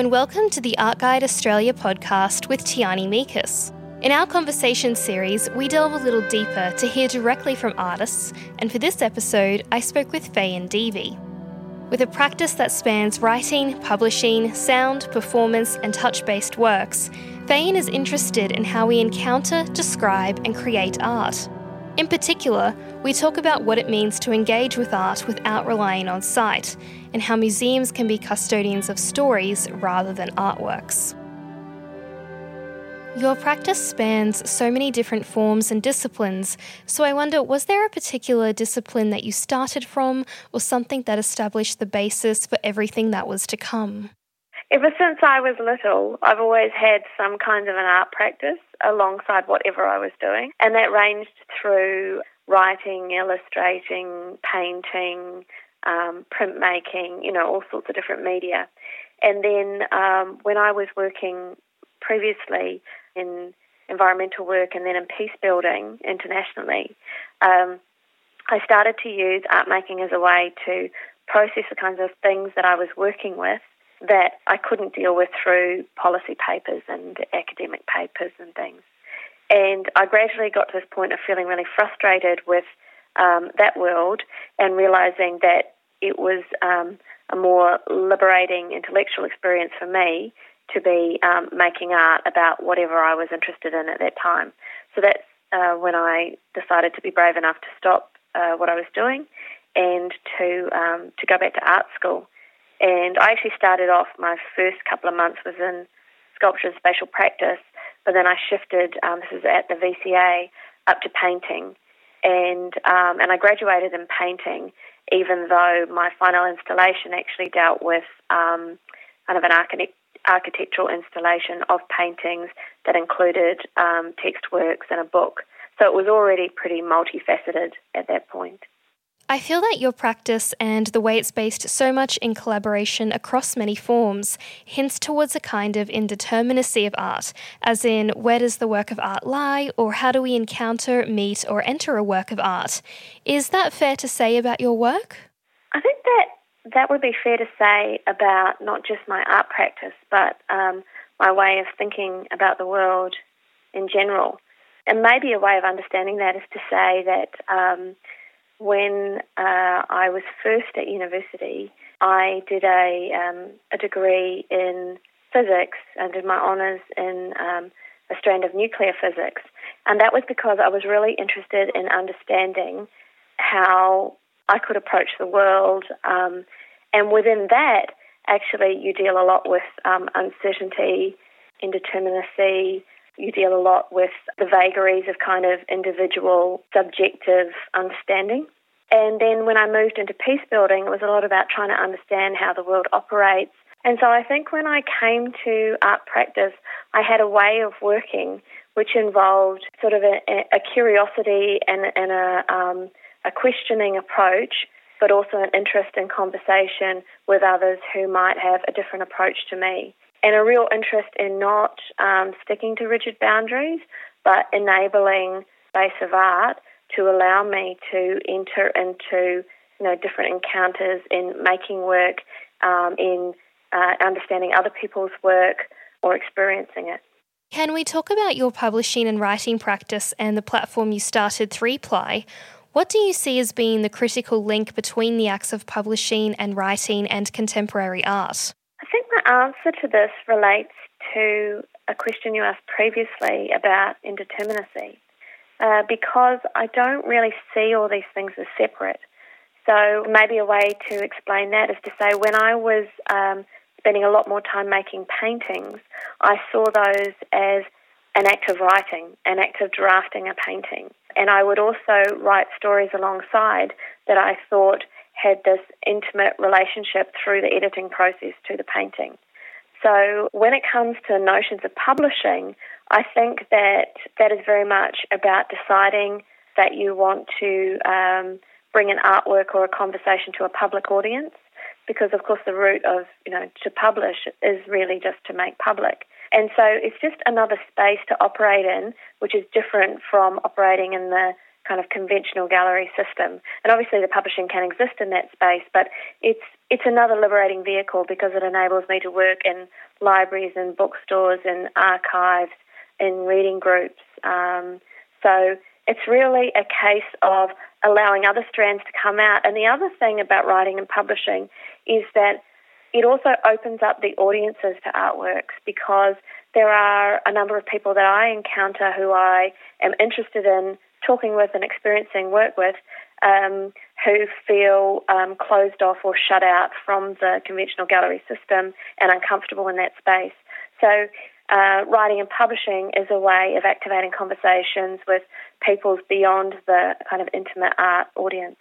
and welcome to the Art Guide Australia podcast with Tiani Mikas. In our conversation series, we delve a little deeper to hear directly from artists, and for this episode, I spoke with Fayen d'Evie. With a practice that spans writing, publishing, sound, performance, and touch based works, Faye is interested in how we encounter, describe, and create art. In particular, we talk about what it means to engage with art without relying on sight, and how museums can be custodians of stories rather than artworks. Your practice spans so many different forms and disciplines, so I wonder was there a particular discipline that you started from, or something that established the basis for everything that was to come? Ever since I was little, I've always had some kind of an art practice alongside whatever I was doing, and that ranged through writing, illustrating, painting, um, printmaking, you know, all sorts of different media. And then um, when I was working previously in environmental work and then in peace building internationally, um, I started to use art making as a way to process the kinds of things that I was working with that I couldn't deal with through policy papers and academic papers and things. And I gradually got to this point of feeling really frustrated with um, that world and realizing that it was um, a more liberating intellectual experience for me to be um, making art about whatever I was interested in at that time. So that's uh, when I decided to be brave enough to stop uh, what I was doing and to um, to go back to art school and I actually started off, my first couple of months was in sculpture and spatial practice, but then I shifted, um, this is at the VCA, up to painting. And, um, and I graduated in painting, even though my final installation actually dealt with um, kind of an architect, architectural installation of paintings that included um, text works and a book. So it was already pretty multifaceted at that point. I feel that your practice and the way it's based so much in collaboration across many forms hints towards a kind of indeterminacy of art, as in, where does the work of art lie, or how do we encounter, meet, or enter a work of art? Is that fair to say about your work? I think that that would be fair to say about not just my art practice, but um, my way of thinking about the world in general. And maybe a way of understanding that is to say that. Um, when uh, I was first at university, I did a, um, a degree in physics and did my honours in um, a strand of nuclear physics. And that was because I was really interested in understanding how I could approach the world. Um, and within that, actually, you deal a lot with um, uncertainty, indeterminacy, you deal a lot with the vagaries of kind of individual subjective understanding. And then when I moved into peace building, it was a lot about trying to understand how the world operates. And so I think when I came to art practice, I had a way of working which involved sort of a, a curiosity and, and a, um, a questioning approach, but also an interest in conversation with others who might have a different approach to me and a real interest in not um, sticking to rigid boundaries, but enabling space of art to allow me to enter into you know different encounters in making work, um, in uh, understanding other people's work or experiencing it. Can we talk about your publishing and writing practice and the platform you started, 3Ply? What do you see as being the critical link between the acts of publishing and writing and contemporary art? Answer to this relates to a question you asked previously about indeterminacy, uh, because I don't really see all these things as separate. So maybe a way to explain that is to say when I was um, spending a lot more time making paintings, I saw those as an act of writing, an act of drafting a painting. And I would also write stories alongside that I thought had this intimate relationship through the editing process to the painting. So when it comes to notions of publishing, I think that that is very much about deciding that you want to um, bring an artwork or a conversation to a public audience, because of course the root of you know to publish is really just to make public. And so it's just another space to operate in, which is different from operating in the kind of conventional gallery system. And obviously, the publishing can exist in that space, but it's it's another liberating vehicle because it enables me to work in libraries and bookstores and archives, in reading groups. Um, so it's really a case of allowing other strands to come out. And the other thing about writing and publishing is that it also opens up the audiences to artworks because there are a number of people that I encounter who I am interested in talking with and experiencing work with um, who feel um, closed off or shut out from the conventional gallery system and uncomfortable in that space. So, uh, writing and publishing is a way of activating conversations with peoples beyond the kind of intimate art audience.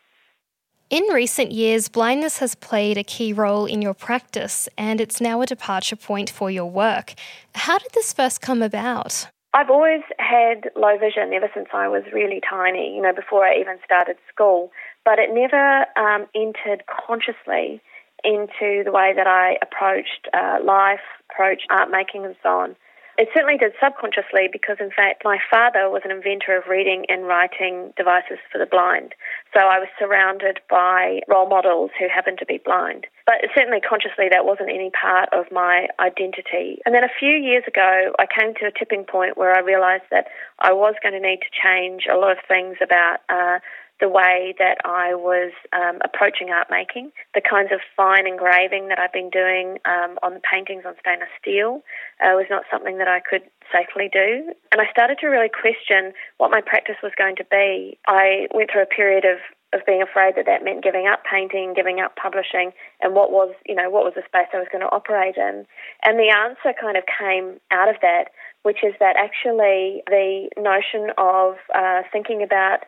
In recent years, blindness has played a key role in your practice and it's now a departure point for your work. How did this first come about? I've always had low vision ever since I was really tiny, you know, before I even started school, but it never um, entered consciously into the way that I approached uh, life, approached art making, and so on. It certainly did subconsciously because, in fact, my father was an inventor of reading and writing devices for the blind. So I was surrounded by role models who happened to be blind. But certainly consciously, that wasn't any part of my identity. And then a few years ago, I came to a tipping point where I realized that I was going to need to change a lot of things about uh, the way that I was um, approaching art making, the kinds of fine engraving that I've been doing um, on the paintings on stainless steel uh, was not something that I could safely do. And I started to really question what my practice was going to be. I went through a period of of being afraid that that meant giving up painting, giving up publishing, and what was, you know, what was the space I was going to operate in. And the answer kind of came out of that, which is that actually the notion of uh, thinking about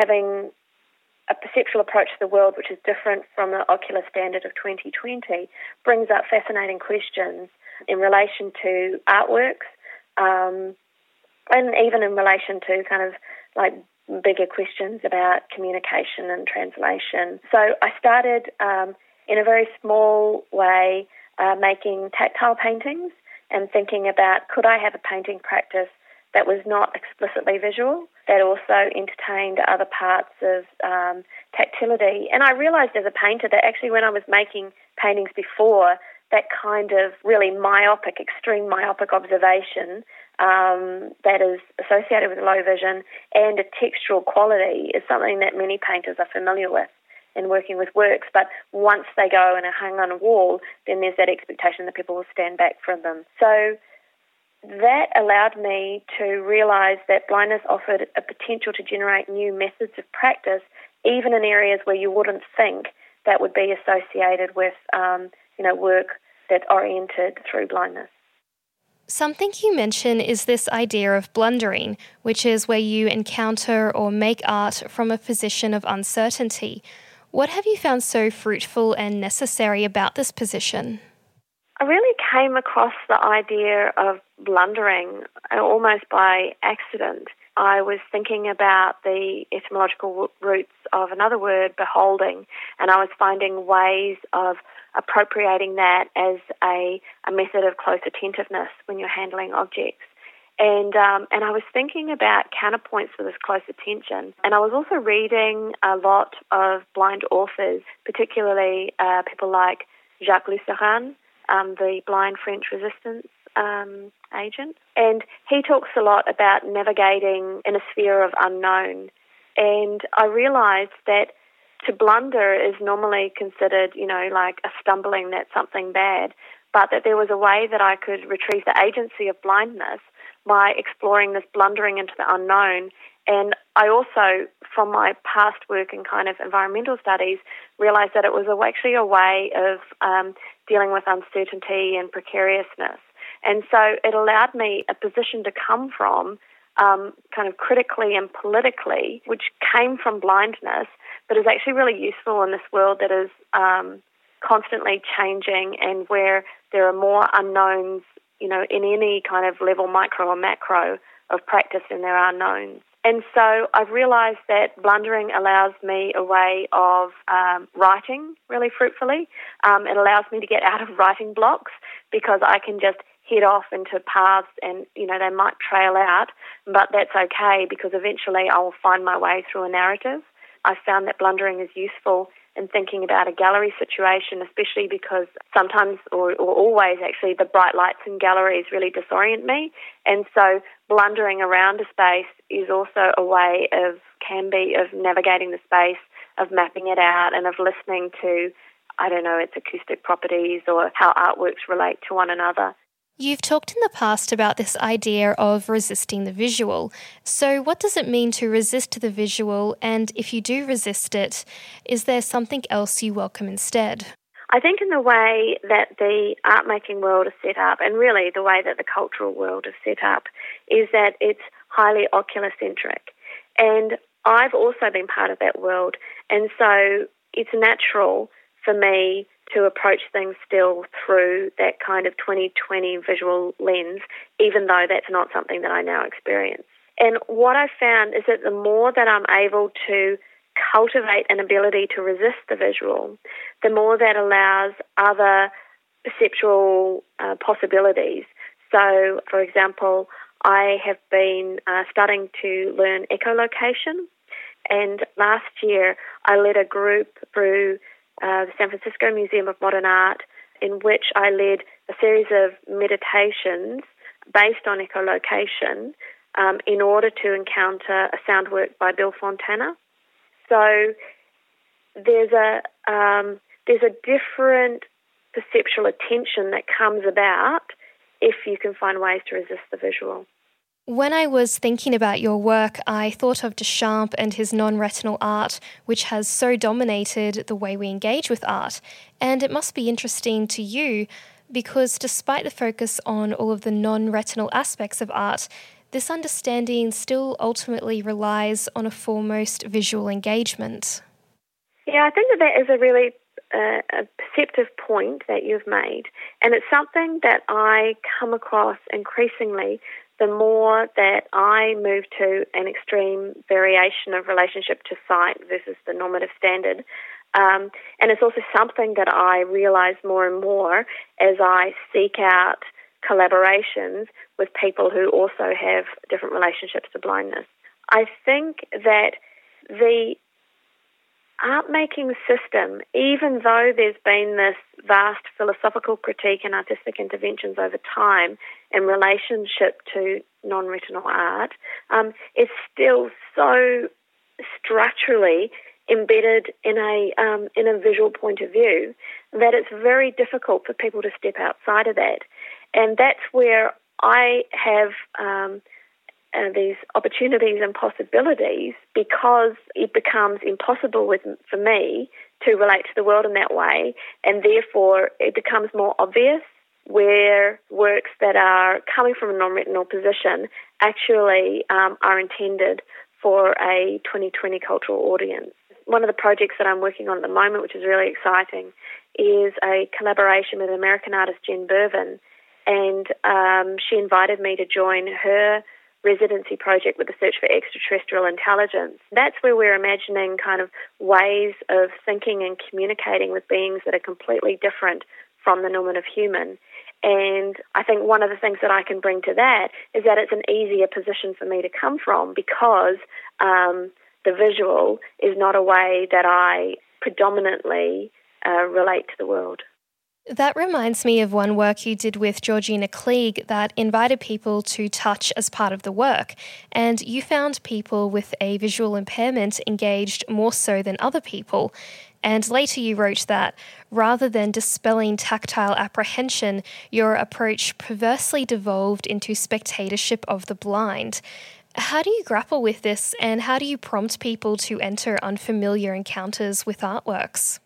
having a perceptual approach to the world which is different from the ocular standard of 2020 brings up fascinating questions in relation to artworks um, and even in relation to kind of like bigger questions about communication and translation. So I started um, in a very small way uh, making tactile paintings and thinking about could I have a painting practice that was not explicitly visual, that also entertained other parts of um, tactility. And I realized as a painter that actually when I was making paintings before, that kind of really myopic, extreme myopic observation um, that is associated with low vision and a textural quality is something that many painters are familiar with in working with works. But once they go and are hung on a wall, then there's that expectation that people will stand back from them. So that allowed me to realize that blindness offered a potential to generate new methods of practice, even in areas where you wouldn't think that would be associated with, um, you know, work that's oriented through blindness. Something you mention is this idea of blundering, which is where you encounter or make art from a position of uncertainty. What have you found so fruitful and necessary about this position? I really came across the idea of blundering almost by accident. I was thinking about the etymological roots of another word, beholding, and I was finding ways of appropriating that as a, a method of close attentiveness when you're handling objects. And um, and I was thinking about counterpoints for this close attention, and I was also reading a lot of blind authors, particularly uh, people like Jacques Lusseyran, um, the blind French resistance um, agent. And he talks a lot about navigating in a sphere of unknown. And I realized that to blunder is normally considered, you know, like a stumbling, that's something bad, but that there was a way that I could retrieve the agency of blindness by exploring this blundering into the unknown. And I also, from my past work in kind of environmental studies, realized that it was actually a way of um, dealing with uncertainty and precariousness. And so it allowed me a position to come from, um, kind of critically and politically, which came from blindness, but is actually really useful in this world that is um, constantly changing and where there are more unknowns, you know, in any kind of level, micro or macro, of practice than there are knowns. And so I've realized that blundering allows me a way of um, writing really fruitfully. Um, it allows me to get out of writing blocks because I can just head off into paths and, you know, they might trail out, but that's okay because eventually I will find my way through a narrative. I found that blundering is useful in thinking about a gallery situation, especially because sometimes or, or always actually the bright lights in galleries really disorient me. And so blundering around a space is also a way of, can be, of navigating the space, of mapping it out, and of listening to I don't know, its acoustic properties or how artworks relate to one another. You've talked in the past about this idea of resisting the visual. So, what does it mean to resist the visual? And if you do resist it, is there something else you welcome instead? I think in the way that the art making world is set up, and really the way that the cultural world is set up, is that it's highly oculocentric. And I've also been part of that world. And so it's natural for me to approach things still through that kind of 2020 visual lens, even though that's not something that I now experience. And what I've found is that the more that I'm able to cultivate an ability to resist the visual, the more that allows other perceptual uh, possibilities. So, for example, I have been uh, starting to learn echolocation, and last year I led a group through uh, the San Francisco Museum of Modern Art, in which I led a series of meditations based on echolocation um, in order to encounter a sound work by Bill Fontana. So there's a um, there's a different perceptual attention that comes about if you can find ways to resist the visual. When I was thinking about your work, I thought of Duchamp and his non retinal art, which has so dominated the way we engage with art. And it must be interesting to you because, despite the focus on all of the non retinal aspects of art, this understanding still ultimately relies on a foremost visual engagement. Yeah, I think that that is a really uh, a perceptive point that you've made, and it's something that I come across increasingly the more that I move to an extreme variation of relationship to sight versus the normative standard. Um, and it's also something that I realize more and more as I seek out collaborations with people who also have different relationships to blindness. I think that the art making system, even though there's been this vast philosophical critique and artistic interventions over time in relationship to non retinal art, um, is still so structurally embedded in a um, in a visual point of view that it's very difficult for people to step outside of that, and that's where I have um, uh, these opportunities and possibilities because it becomes impossible with, for me to relate to the world in that way, and therefore it becomes more obvious where works that are coming from a non-retinal position actually um, are intended for a 2020 cultural audience. One of the projects that I'm working on at the moment, which is really exciting, is a collaboration with American artist Jen Bervin, and um, she invited me to join her residency project with the Search for Extraterrestrial Intelligence. That's where we're imagining kind of ways of thinking and communicating with beings that are completely different from the normative human. And I think one of the things that I can bring to that is that it's an easier position for me to come from because um, the visual is not a way that I predominantly uh, relate to the world. That reminds me of one work you did with Georgina Kleege that invited people to touch as part of the work. And you found people with a visual impairment engaged more so than other people. And later you wrote that rather than dispelling tactile apprehension, your approach perversely devolved into spectatorship of the blind. How do you grapple with this, and how do you prompt people to enter unfamiliar encounters with artworks?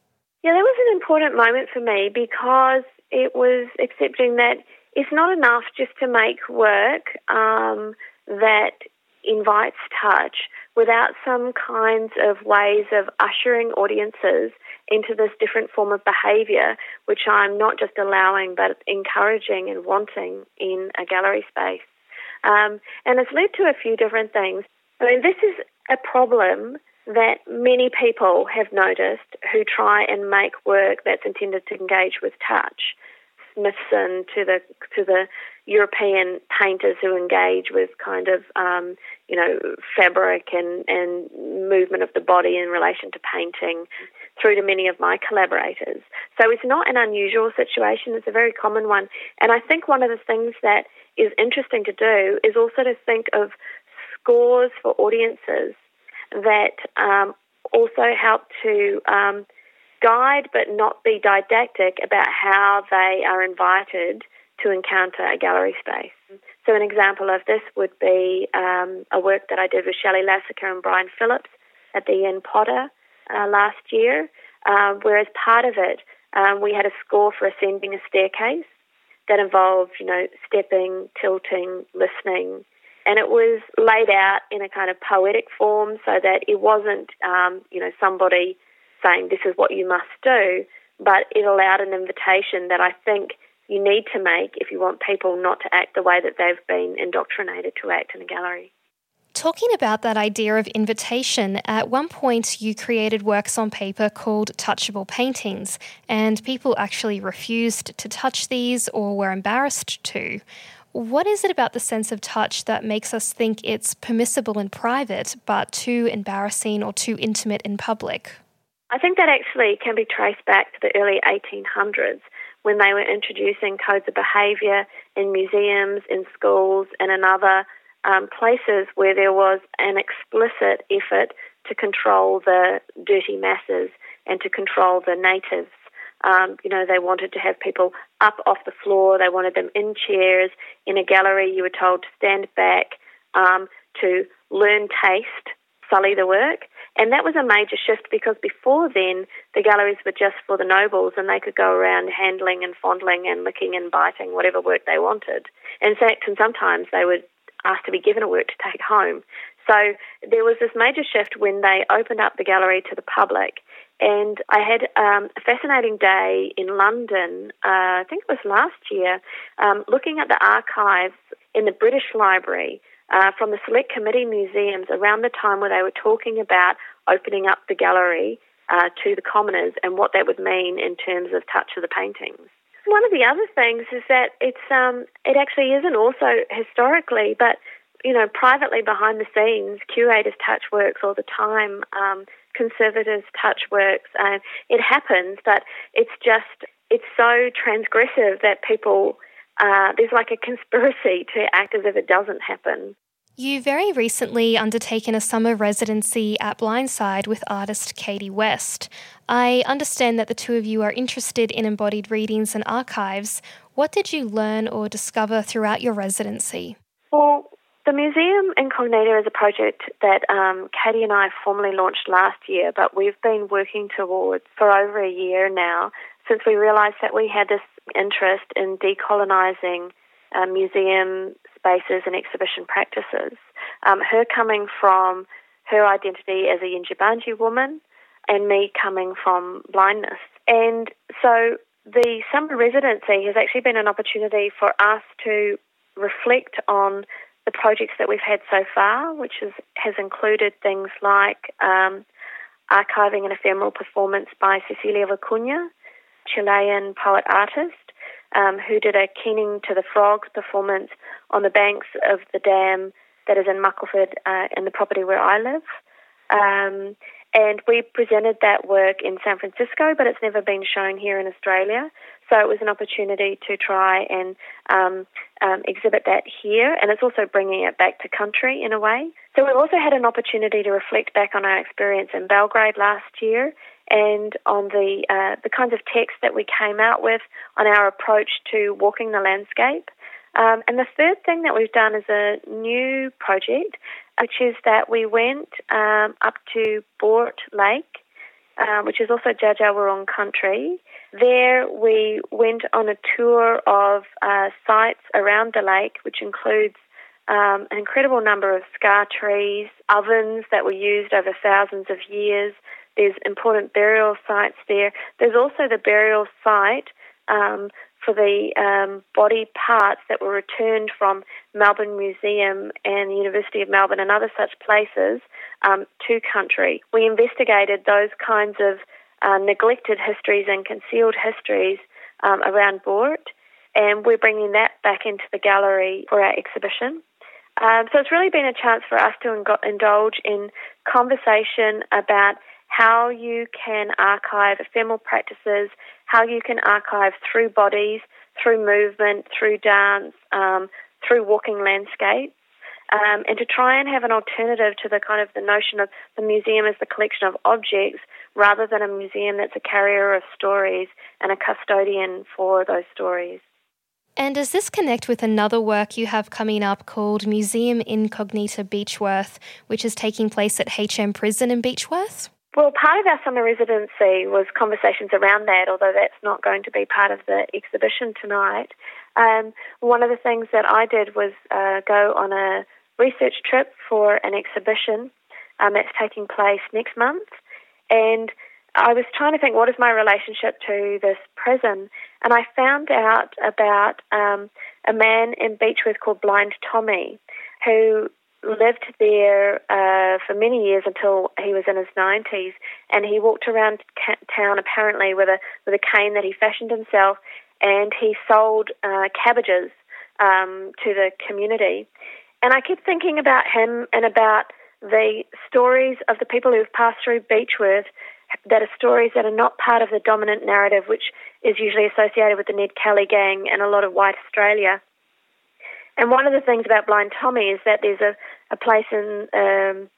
Yeah, that was an important moment for me because it was accepting that it's not enough just to make work um, that invites touch without some kinds of ways of ushering audiences into this different form of behaviour, which I'm not just allowing but encouraging and wanting in a gallery space. Um, and it's led to a few different things. I mean, this is a problem that many people have noticed who try and make work that's intended to engage with touch. Smithson to the to the European painters who engage with kind of um, you know fabric and, and movement of the body in relation to painting, through to many of my collaborators. So it's not an unusual situation; it's a very common one. And I think one of the things that is interesting to do is also to think of scores for audiences that um, also help to um, guide but not be didactic about how they are invited to encounter a gallery space. So, an example of this would be um, a work that I did with Shelley Lasica and Brian Phillips at the Ian Potter uh, last year, uh, where as part of it, um, we had a score for ascending a staircase that involved, you know, stepping, tilting, listening, and it was laid out in a kind of poetic form so that it wasn't, um, you know, somebody saying this is what you must do, but it allowed an invitation that I think you need to make if you want people not to act the way that they've been indoctrinated to act in a gallery. Talking about that idea of invitation, at one point you created works on paper called touchable paintings, and people actually refused to touch these or were embarrassed to. What is it about the sense of touch that makes us think it's permissible in private but too embarrassing or too intimate in public? I think that actually can be traced back to the early 1800s when they were introducing codes of behaviour in museums, in schools, and in other um, places where there was an explicit effort to control the dirty masses and to control the natives. Um, you know, they wanted to have people up off the floor. They wanted them in chairs. In a gallery, you were told to stand back, um, to learn taste, sully the work. And that was a major shift because before then, the galleries were just for the nobles and they could go around handling and fondling and licking and biting whatever work they wanted. In fact, and sometimes they would ask to be given a work to take home. So there was this major shift when they opened up the gallery to the public and I had um, a fascinating day in London, uh, I think it was last year, um, looking at the archives in the British Library uh, from the Select Committee museums around the time where they were talking about opening up the gallery uh, to the commoners and what that would mean in terms of touch of the paintings. One of the other things is that it's um, it actually isn't also historically, but you know, privately behind the scenes, curators touch works all the time. Um, conservators touch works. and it happens, but it's just it's so transgressive that people uh, there's like a conspiracy to act as if it doesn't happen. You very recently undertaken a summer residency at Blindside with artist Katie West. I understand that the two of you are interested in embodied readings and archives. What did you learn or discover throughout your residency? Well, the Museum Incognita is a project that um, Katie and I formally launched last year, but we've been working towards for over a year now since we realised that we had this interest in decolonising uh, museum spaces and exhibition practices. Um, her coming from her identity as a Yindjibarndi woman and me coming from blindness. And so the summer residency has actually been an opportunity for us to reflect on the projects that we've had so far, which is, has included things like um, archiving an ephemeral performance by Cecilia Vicuña, Chilean poet artist, um, who did a Keening to the Frogs performance on the banks of the dam that is in Muckleford, uh, in the property where I live. Um, and we presented that work in San Francisco, but it's never been shown here in Australia. So it was an opportunity to try and um, um, exhibit that here, and it's also bringing it back to country in a way. So we've also had an opportunity to reflect back on our experience in Belgrade last year and on the uh, the kinds of text that we came out with on our approach to walking the landscape. Um, and the third thing that we've done is a new project, which is that we went um, up to Boort Lake, um, which is also Dja country, there, we went on a tour of uh, sites around the lake, which includes um, an incredible number of scar trees, ovens that were used over thousands of years. There's important burial sites there. There's also the burial site um, for the um, body parts that were returned from Melbourne Museum and the University of Melbourne and other such places um, to country. We investigated those kinds of uh, neglected histories and concealed histories um, around Boort. and we're bringing that back into the gallery for our exhibition. Um, so it's really been a chance for us to indulge in conversation about how you can archive ephemeral practices, how you can archive through bodies, through movement, through dance, um, through walking landscapes. Um, and to try and have an alternative to the kind of the notion of the museum as the collection of objects rather than a museum that's a carrier of stories and a custodian for those stories. And does this connect with another work you have coming up called Museum Incognita Beechworth, which is taking place at HM Prison in Beechworth? Well, part of our summer residency was conversations around that, although that's not going to be part of the exhibition tonight. Um, one of the things that I did was uh, go on a research trip for an exhibition um, that's taking place next month. And I was trying to think, what is my relationship to this prison? And I found out about um, a man in Beechworth called Blind Tommy, who lived there uh, for many years until he was in his 90s, and he walked around ca- town apparently with a with a cane that he fashioned himself, and he sold uh, cabbages um, to the community. And I kept thinking about him and about the stories of the people who've passed through Beechworth that are stories that are not part of the dominant narrative, which is usually associated with the Ned Kelly gang and a lot of white Australia. And one of the things about Blind Tommy is that there's a, a place in um,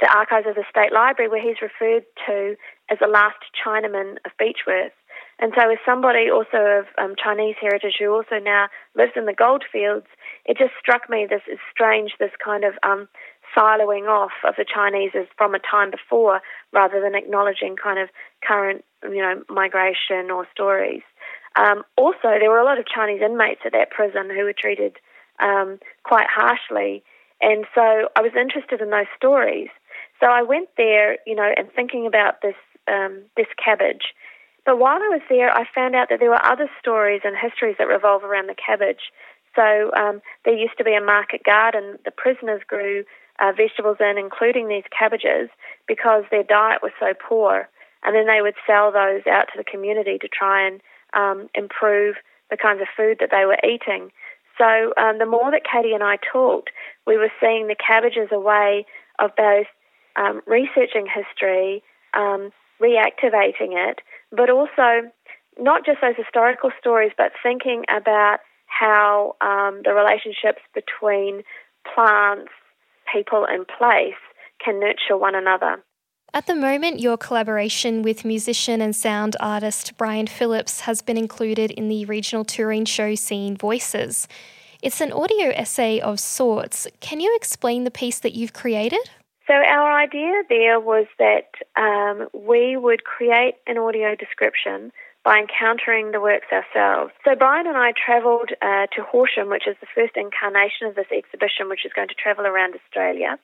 the archives of the State Library where he's referred to as the last Chinaman of Beechworth. And so, as somebody also of um, Chinese heritage who also now lives in the goldfields, it just struck me this is strange, this kind of um, siloing off of the Chinese as from a time before, rather than acknowledging kind of current, you know, migration or stories. Um, also, there were a lot of Chinese inmates at that prison who were treated um, quite harshly, and so I was interested in those stories. So I went there, you know, and thinking about this um, this cabbage but while I was there, I found out that there were other stories and histories that revolve around the cabbage. So um, there used to be a market garden. The prisoners grew uh, vegetables in, including these cabbages, because their diet was so poor. And then they would sell those out to the community to try and um, improve the kinds of food that they were eating. So um, the more that Katie and I talked, we were seeing the cabbage as a way of both um, researching history, um, reactivating it, but also not just those historical stories, but thinking about how um, the relationships between plants, people, and place can nurture one another. At the moment, your collaboration with musician and sound artist Brian Phillips has been included in the regional touring show scene Voices. It's an audio essay of sorts. Can you explain the piece that you've created? So, our idea there was that um, we would create an audio description by encountering the works ourselves. So, Brian and I travelled uh, to Horsham, which is the first incarnation of this exhibition, which is going to travel around Australia.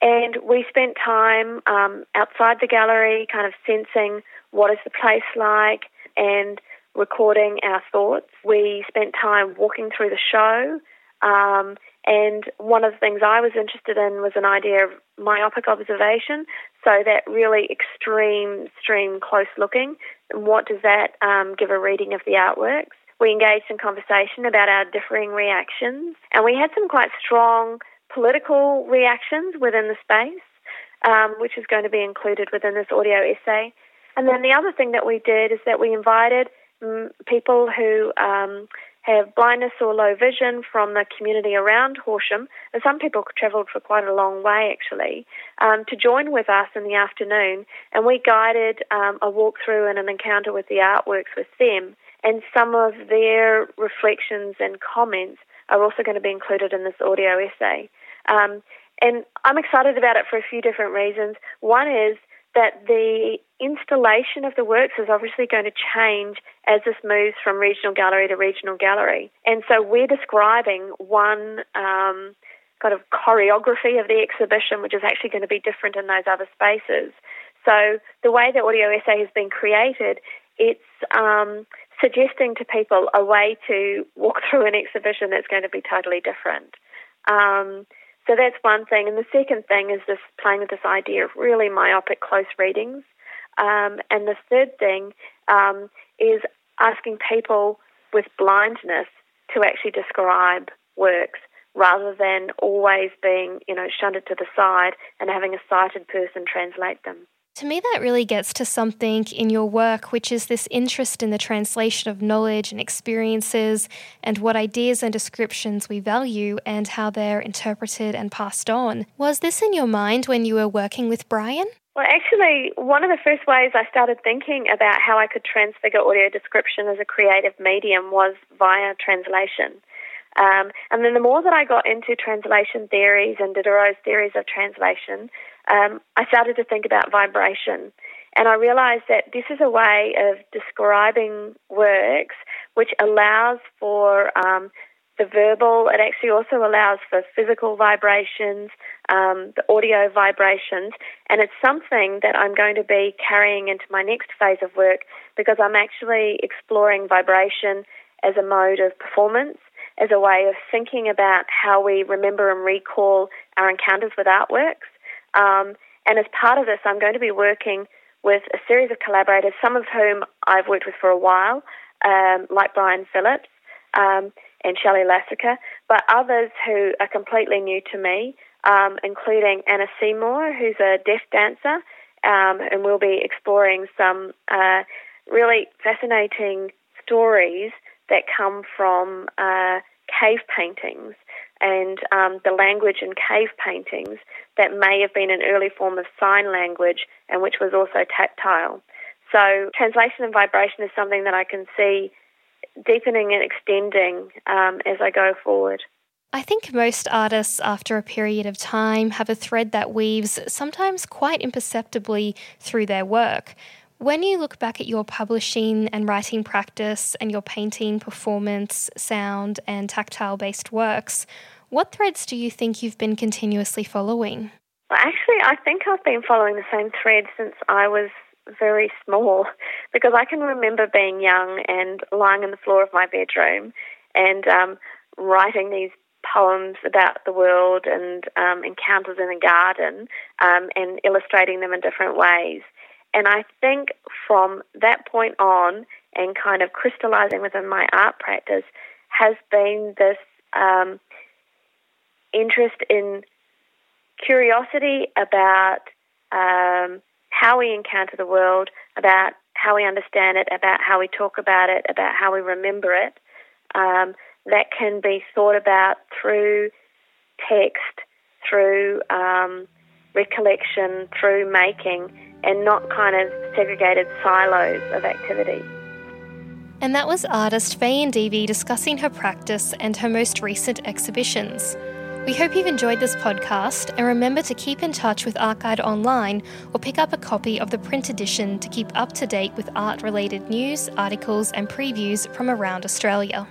And we spent time um, outside the gallery, kind of sensing what is the place like and recording our thoughts. We spent time walking through the show. Um, and one of the things I was interested in was an idea of myopic observation, so that really extreme, extreme close looking. What does that um, give a reading of the artworks? We engaged in conversation about our differing reactions, and we had some quite strong political reactions within the space, um, which is going to be included within this audio essay. And then the other thing that we did is that we invited um, people who um, have blindness or low vision from the community around Horsham, and some people travelled for quite a long way actually, um, to join with us in the afternoon. And we guided um, a walkthrough and an encounter with the artworks with them. And some of their reflections and comments are also going to be included in this audio essay. Um, and I'm excited about it for a few different reasons. One is that the installation of the works is obviously going to change as this moves from regional gallery to regional gallery. And so we're describing one um, kind of choreography of the exhibition, which is actually going to be different in those other spaces. So the way the audio essay has been created, it's um, suggesting to people a way to walk through an exhibition that's going to be totally different. Um, so that's one thing. And the second thing is this playing with this idea of really myopic close readings. Um, and the third thing um, is asking people with blindness to actually describe works rather than always being, you know, shunted to the side and having a sighted person translate them. To me, that really gets to something in your work, which is this interest in the translation of knowledge and experiences and what ideas and descriptions we value and how they're interpreted and passed on. Was this in your mind when you were working with Brian? Well, actually, one of the first ways I started thinking about how I could transfigure audio description as a creative medium was via translation. Um, and then the more that I got into translation theories and Diderot's theories of translation, um, I started to think about vibration. And I realized that this is a way of describing works which allows for um, the verbal, it actually also allows for physical vibrations, um, the audio vibrations, and it's something that I'm going to be carrying into my next phase of work because I'm actually exploring vibration as a mode of performance as a way of thinking about how we remember and recall our encounters with artworks. Um, and as part of this, I'm going to be working with a series of collaborators, some of whom I've worked with for a while, um, like Brian Phillips um, and Shelley Lasica, but others who are completely new to me, um, including Anna Seymour, who's a deaf dancer, um, and we'll be exploring some uh, really fascinating stories that come from uh, cave paintings and um, the language in cave paintings that may have been an early form of sign language and which was also tactile. So, translation and vibration is something that I can see deepening and extending um, as I go forward. I think most artists, after a period of time, have a thread that weaves sometimes quite imperceptibly through their work. When you look back at your publishing and writing practice and your painting, performance, sound, and tactile based works, what threads do you think you've been continuously following? Well, actually, I think I've been following the same thread since I was very small because I can remember being young and lying on the floor of my bedroom and um, writing these poems about the world and um, encounters in a garden um, and illustrating them in different ways. And I think from that point on, and kind of crystallizing within my art practice, has been this um, interest in curiosity about um, how we encounter the world, about how we understand it, about how we talk about it, about how we remember it. Um, that can be thought about through text, through um, recollection, through making and not kind of segregated silos of activity. And that was artist Fayen d'Evie discussing her practice and her most recent exhibitions. We hope you've enjoyed this podcast and remember to keep in touch with Art Guide online or pick up a copy of the print edition to keep up to date with art related news, articles, and previews from around Australia.